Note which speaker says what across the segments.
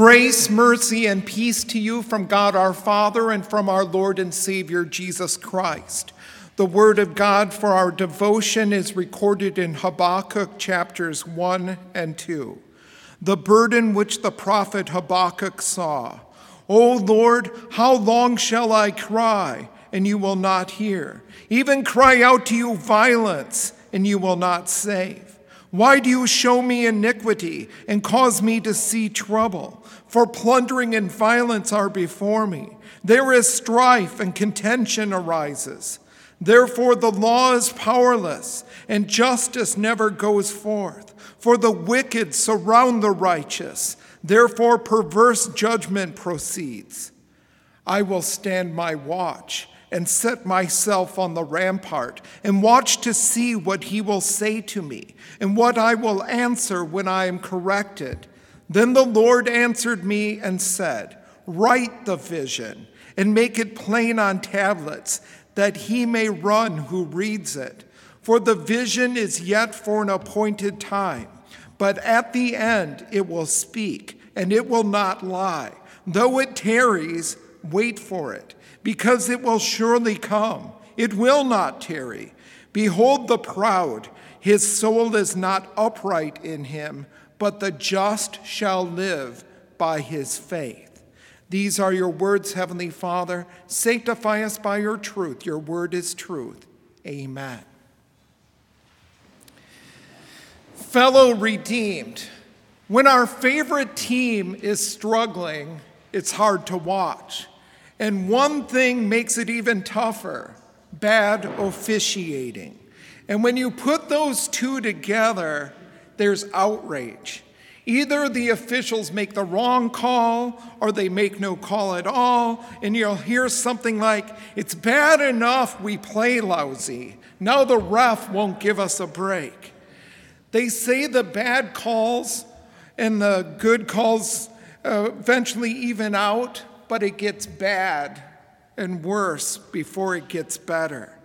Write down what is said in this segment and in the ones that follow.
Speaker 1: Grace, mercy, and peace to you from God our Father and from our Lord and Savior Jesus Christ. The word of God for our devotion is recorded in Habakkuk chapters 1 and 2. The burden which the prophet Habakkuk saw. O Lord, how long shall I cry, and you will not hear? Even cry out to you violence, and you will not save. Why do you show me iniquity and cause me to see trouble? For plundering and violence are before me. There is strife and contention arises. Therefore, the law is powerless, and justice never goes forth. For the wicked surround the righteous. Therefore, perverse judgment proceeds. I will stand my watch and set myself on the rampart and watch to see what he will say to me and what I will answer when I am corrected. Then the Lord answered me and said, Write the vision and make it plain on tablets, that he may run who reads it. For the vision is yet for an appointed time, but at the end it will speak, and it will not lie. Though it tarries, wait for it because it will surely come. It will not tarry. Behold the proud, his soul is not upright in him, but the just shall live by his faith. These are your words, Heavenly Father. Sanctify us by your truth. Your word is truth. Amen. Fellow redeemed, when our favorite team is struggling, it's hard to watch. And one thing makes it even tougher bad officiating. And when you put those two together, there's outrage. Either the officials make the wrong call or they make no call at all, and you'll hear something like, It's bad enough we play lousy. Now the ref won't give us a break. They say the bad calls and the good calls uh, eventually even out, but it gets bad and worse before it gets better.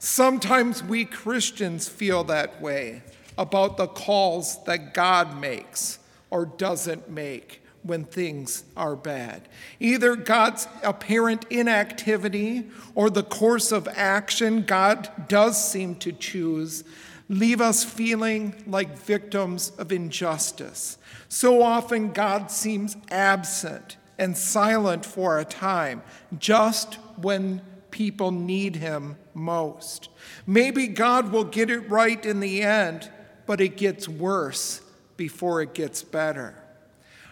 Speaker 1: Sometimes we Christians feel that way about the calls that God makes or doesn't make when things are bad. Either God's apparent inactivity or the course of action God does seem to choose leave us feeling like victims of injustice. So often God seems absent and silent for a time, just when people need him most. Maybe God will get it right in the end, but it gets worse before it gets better.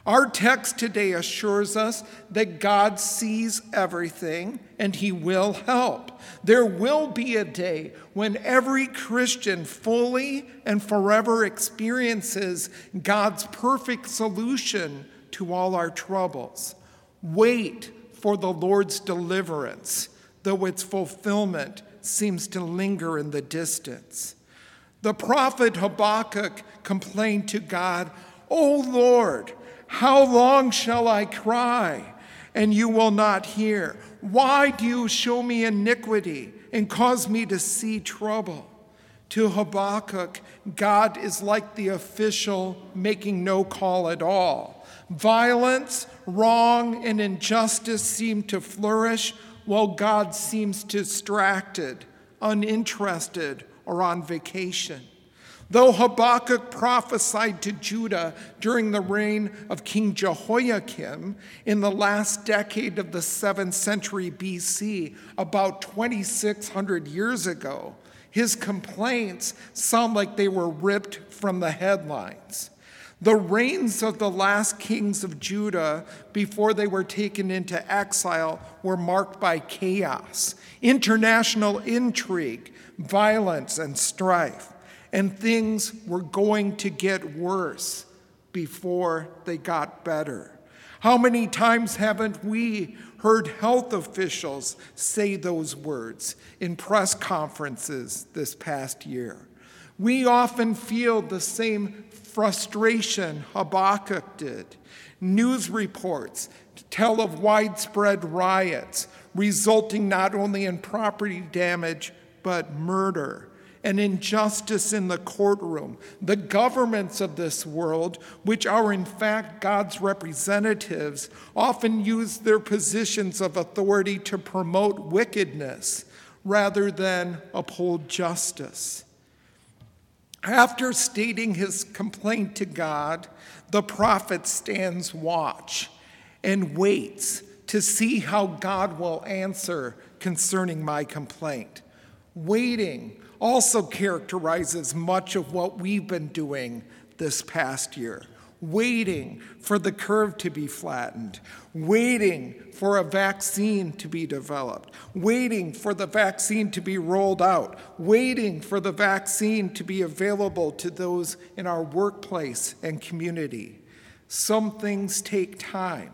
Speaker 1: Our text today assures us that God sees everything and He will help. There will be a day when every Christian fully and forever experiences God's perfect solution to all our troubles. Wait for the Lord's deliverance, though its fulfillment seems to linger in the distance. The prophet Habakkuk complained to God, O Lord, how long shall I cry, and you will not hear? Why do you show me iniquity and cause me to see trouble? To Habakkuk, God is like the official making no call at all. Violence, wrong, and injustice seem to flourish while God seems distracted, uninterested, or on vacation. Though Habakkuk prophesied to Judah during the reign of King Jehoiakim in the last decade of the 7th century BC, about 2,600 years ago, his complaints sound like they were ripped from the headlines. The reigns of the last kings of Judah before they were taken into exile were marked by chaos, international intrigue, violence, and strife. And things were going to get worse before they got better. How many times haven't we heard health officials say those words in press conferences this past year? We often feel the same frustration Habakkuk did. News reports tell of widespread riots resulting not only in property damage but murder and injustice in the courtroom. The governments of this world, which are in fact God's representatives, often use their positions of authority to promote wickedness rather than uphold justice. After stating his complaint to God, the prophet stands watch and waits to see how God will answer concerning my complaint. Waiting also characterizes much of what we've been doing this past year. Waiting for the curve to be flattened, waiting for a vaccine to be developed, waiting for the vaccine to be rolled out, waiting for the vaccine to be available to those in our workplace and community. Some things take time.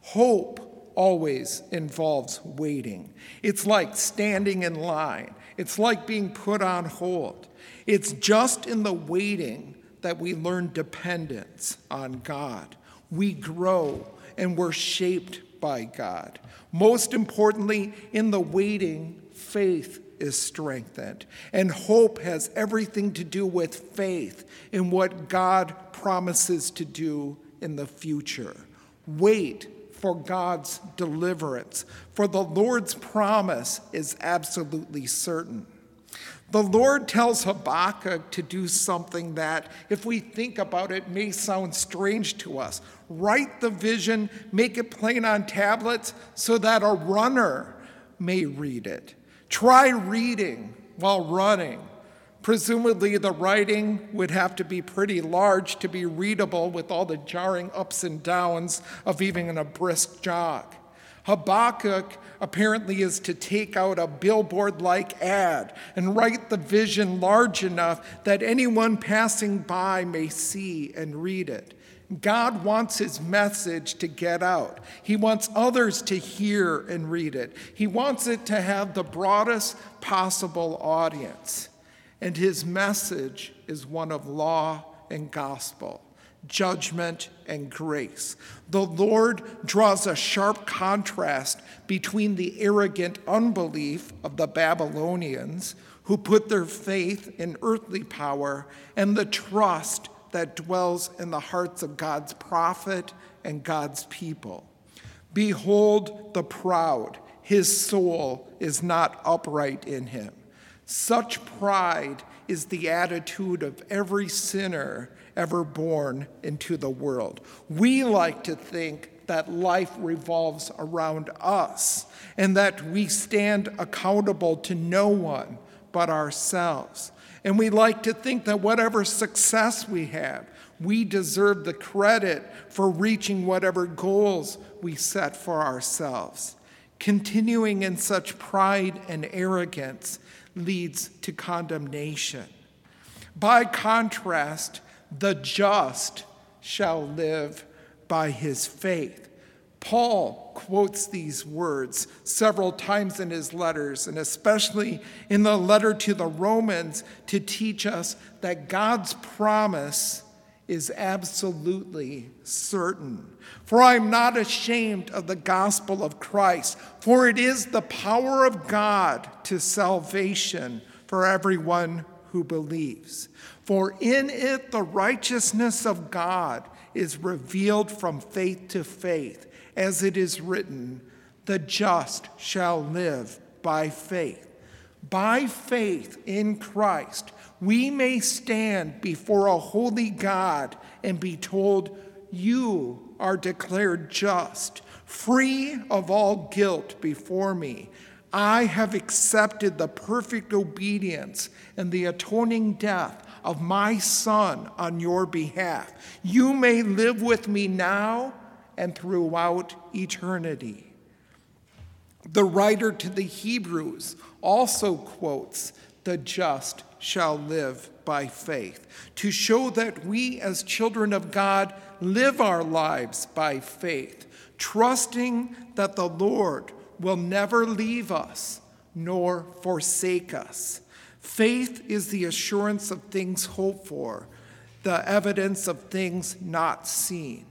Speaker 1: Hope always involves waiting. It's like standing in line, it's like being put on hold. It's just in the waiting that we learn dependence on God. We grow and we're shaped by God. Most importantly, in the waiting, faith is strengthened. And hope has everything to do with faith in what God promises to do in the future. Wait for God's deliverance, for the Lord's promise is absolutely certain. The Lord tells Habakkuk to do something that, if we think about it, may sound strange to us. Write the vision, make it plain on tablets so that a runner may read it. Try reading while running. Presumably, the writing would have to be pretty large to be readable with all the jarring ups and downs of even a brisk jog. Habakkuk apparently is to take out a billboard like ad and write the vision large enough that anyone passing by may see and read it. God wants his message to get out. He wants others to hear and read it. He wants it to have the broadest possible audience and his message is one of law and gospel, judgment and grace. The Lord draws a sharp contrast between the arrogant unbelief of the Babylonians, who put their faith in earthly power, and the trust that dwells in the hearts of God's prophet and God's people. Behold the proud, his soul is not upright in him. Such pride is the attitude of every sinner ever born into the world. We like to think that life revolves around us and that we stand accountable to no one but ourselves. And we like to think that whatever success we have, we deserve the credit for reaching whatever goals we set for ourselves. Continuing in such pride and arrogance leads to condemnation. By contrast, the just shall live by his faith. Paul quotes these words several times in his letters, and especially in the letter to the Romans, to teach us that God's promise is absolutely certain. For I am not ashamed of the gospel of Christ, for it is the power of God to salvation for everyone who believes. For in it the righteousness of God is revealed from faith to faith, as it is written, the just shall live by faith. By faith in Christ, we may stand before a holy God and be told, You are declared just, free of all guilt before me. I have accepted the perfect obedience and the atoning death of my Son on your behalf. You may live with me now and throughout eternity. The writer to the Hebrews also quotes, The just shall live by faith, to show that we as children of God live our lives by faith, trusting that the Lord will never leave us nor forsake us. Faith is the assurance of things hoped for, the evidence of things not seen.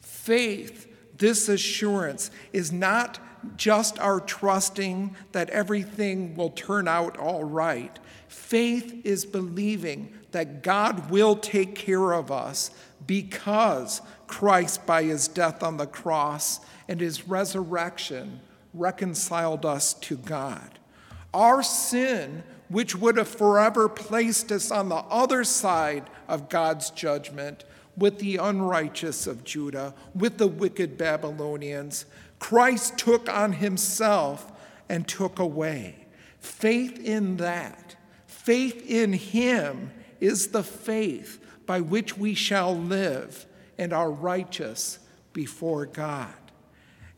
Speaker 1: Faith, this assurance, is not just our trusting that everything will turn out all right. Faith is believing that God will take care of us because Christ, by his death on the cross and his resurrection, reconciled us to God. Our sin, which would have forever placed us on the other side of God's judgment with the unrighteous of Judah, with the wicked Babylonians, Christ took on himself and took away. Faith in that, faith in him, is the faith by which we shall live and are righteous before God.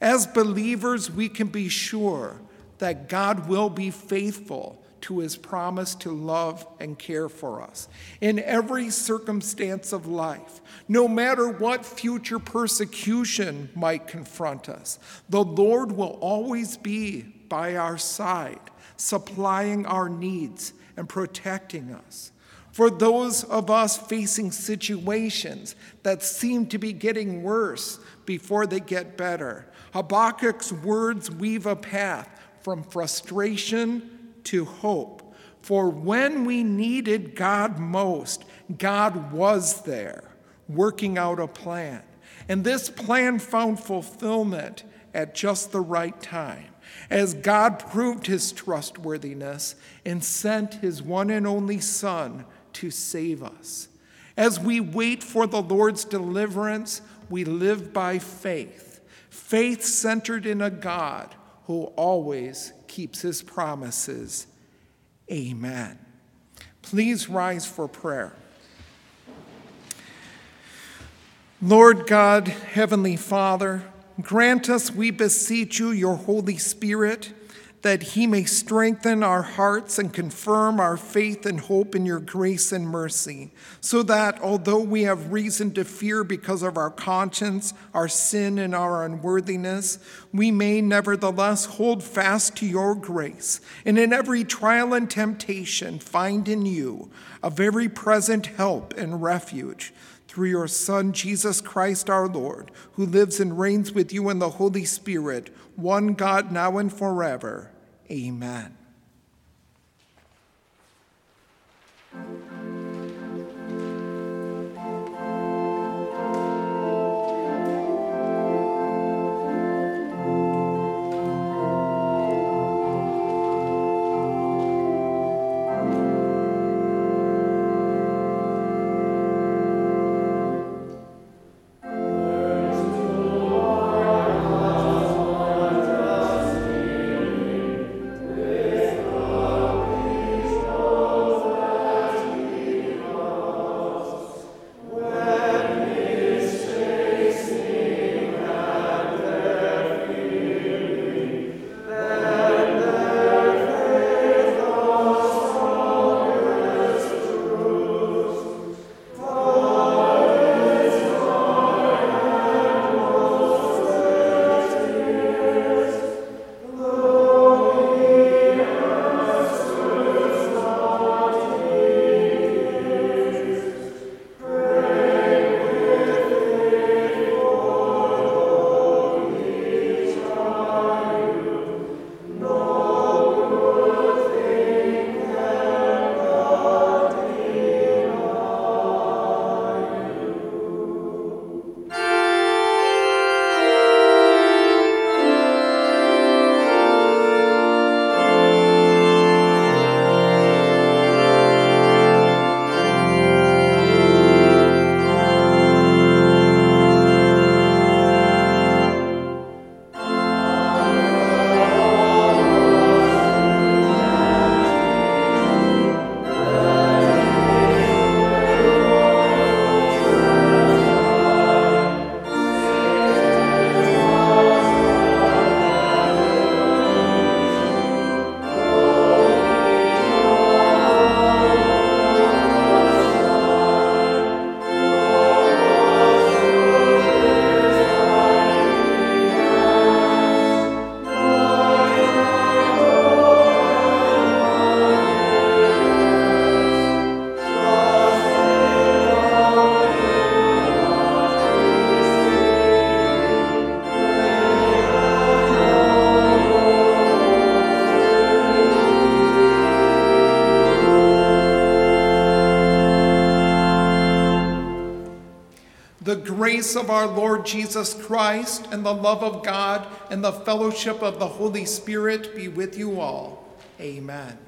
Speaker 1: As believers, we can be sure that God will be faithful to his promise to love and care for us in every circumstance of life, no matter what future persecution might confront us. The Lord will always be by our side, supplying our needs and protecting us. For those of us facing situations that seem to be getting worse before they get better, Habakkuk's words weave a path from frustration to hope. For when we needed God most, God was there, working out a plan. And this plan found fulfillment at just the right time, as God proved his trustworthiness and sent his one and only Son to save us. As we wait for the Lord's deliverance, we live by faith, faith centered in a God who always keeps his promises. Amen. Please rise for prayer. Lord God, Heavenly Father, grant us, we beseech you, your Holy Spirit that he may strengthen our hearts and confirm our faith and hope in your grace and mercy, so that although we have reason to fear because of our conscience, our sin, and our unworthiness, we may nevertheless hold fast to your grace, and in every trial and temptation find in you a very present help and refuge through your Son, Jesus Christ our Lord, who lives and reigns with you in the Holy Spirit, one God now and forever. Amen. The grace of our Lord Jesus Christ and the love of God and the fellowship of the Holy Spirit be with you all. Amen.